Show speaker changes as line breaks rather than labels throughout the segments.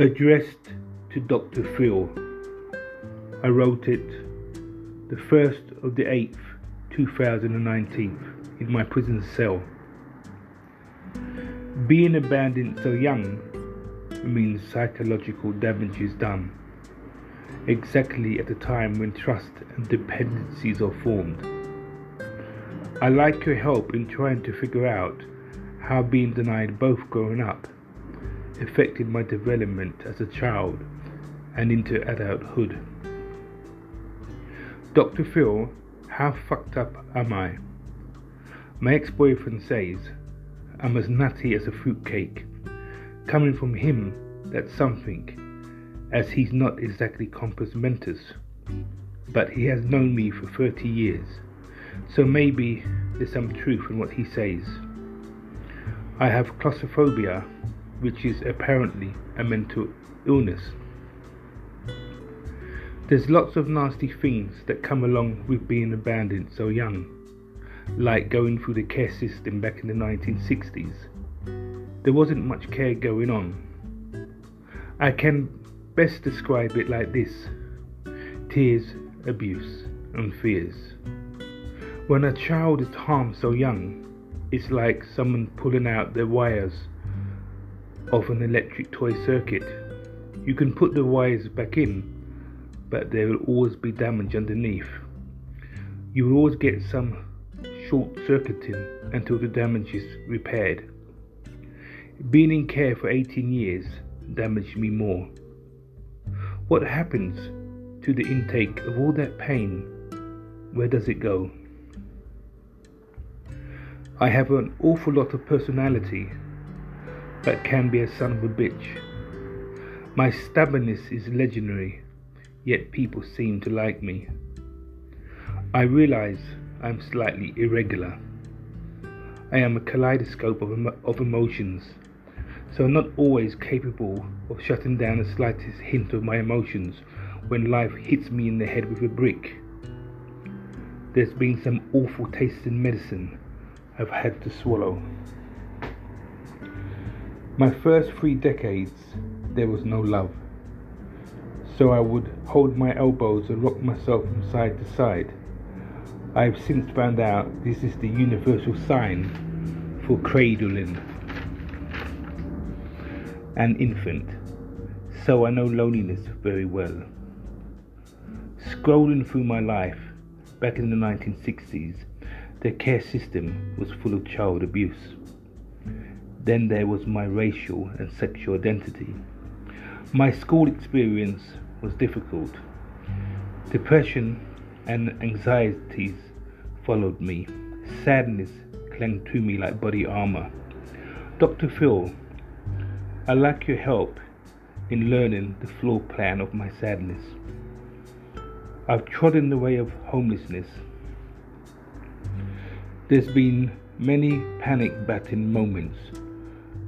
Addressed to Dr. Phil. I wrote it the 1st of the 8th, 2019, in my prison cell. Being abandoned so young means psychological damage is done, exactly at the time when trust and dependencies are formed. I like your help in trying to figure out how being denied both growing up affected my development as a child and into adulthood. Dr. Phil, how fucked up am I? My ex boyfriend says I'm as nutty as a fruitcake. Coming from him, that's something, as he's not exactly compos mentis, but he has known me for 30 years, so maybe there's some truth in what he says. I have claustrophobia which is apparently a mental illness. There's lots of nasty things that come along with being abandoned so young, like going through the care system back in the 1960s. There wasn't much care going on. I can best describe it like this tears, abuse, and fears. When a child is harmed so young, it's like someone pulling out their wires of an electric toy circuit. You can put the wires back in, but there will always be damage underneath. You will always get some short circuiting until the damage is repaired. Being in care for 18 years damaged me more. What happens to the intake of all that pain? Where does it go? I have an awful lot of personality but can be a son of a bitch. My stubbornness is legendary, yet people seem to like me. I realize I'm slightly irregular. I am a kaleidoscope of, of emotions, so I'm not always capable of shutting down the slightest hint of my emotions when life hits me in the head with a brick. There's been some awful tasting medicine I've had to swallow. My first three decades, there was no love. So I would hold my elbows and rock myself from side to side. I have since found out this is the universal sign for cradling an infant, so I know loneliness very well. Scrolling through my life back in the 1960s, the care system was full of child abuse. Then there was my racial and sexual identity. My school experience was difficult. Depression and anxieties followed me. Sadness clung to me like body armor. Dr. Phil, I like your help in learning the floor plan of my sadness. I've trodden the way of homelessness. There's been many panic batting moments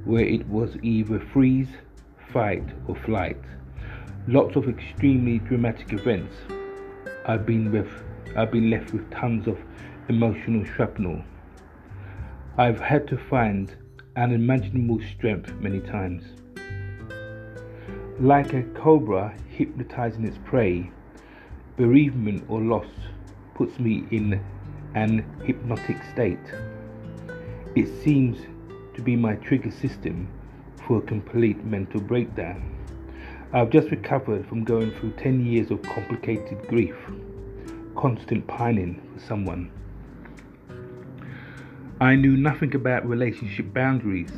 where it was either freeze, fight, or flight. Lots of extremely dramatic events. I've been with I've been left with tons of emotional shrapnel. I've had to find unimaginable strength many times. Like a cobra hypnotizing its prey, bereavement or loss puts me in an hypnotic state. It seems to be my trigger system for a complete mental breakdown. I've just recovered from going through 10 years of complicated grief, constant pining for someone. I knew nothing about relationship boundaries,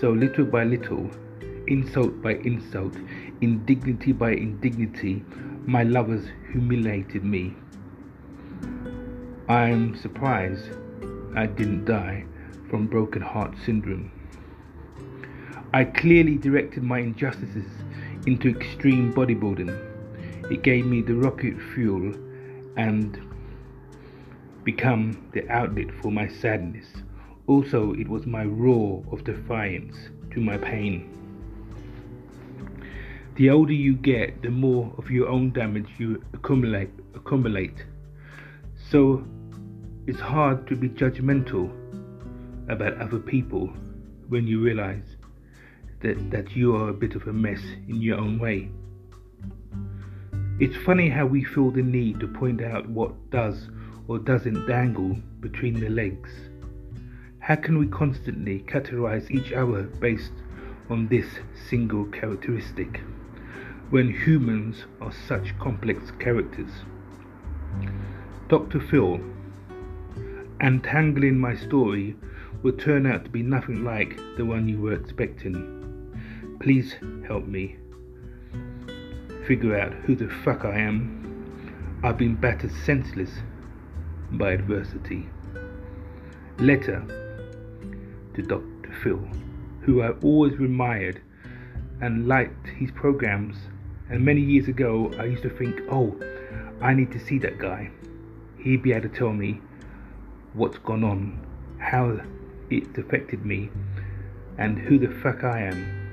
so little by little, insult by insult, indignity by indignity, my lovers humiliated me. I am surprised I didn't die from broken heart syndrome. I clearly directed my injustices into extreme bodybuilding. It gave me the rocket fuel and become the outlet for my sadness. Also, it was my roar of defiance to my pain. The older you get, the more of your own damage you accumulate. accumulate. So, it's hard to be judgmental about other people when you realize that, that you are a bit of a mess in your own way. It's funny how we feel the need to point out what does or doesn't dangle between the legs. How can we constantly categorize each other based on this single characteristic when humans are such complex characters? Dr. Phil, untangling my story will turn out to be nothing like the one you were expecting. Please help me figure out who the fuck I am. I've been battered senseless by adversity. Letter to Dr. Phil, who I always admired and liked his programs. And many years ago, I used to think, oh, I need to see that guy. He'd be able to tell me what's gone on, how it affected me, and who the fuck I am.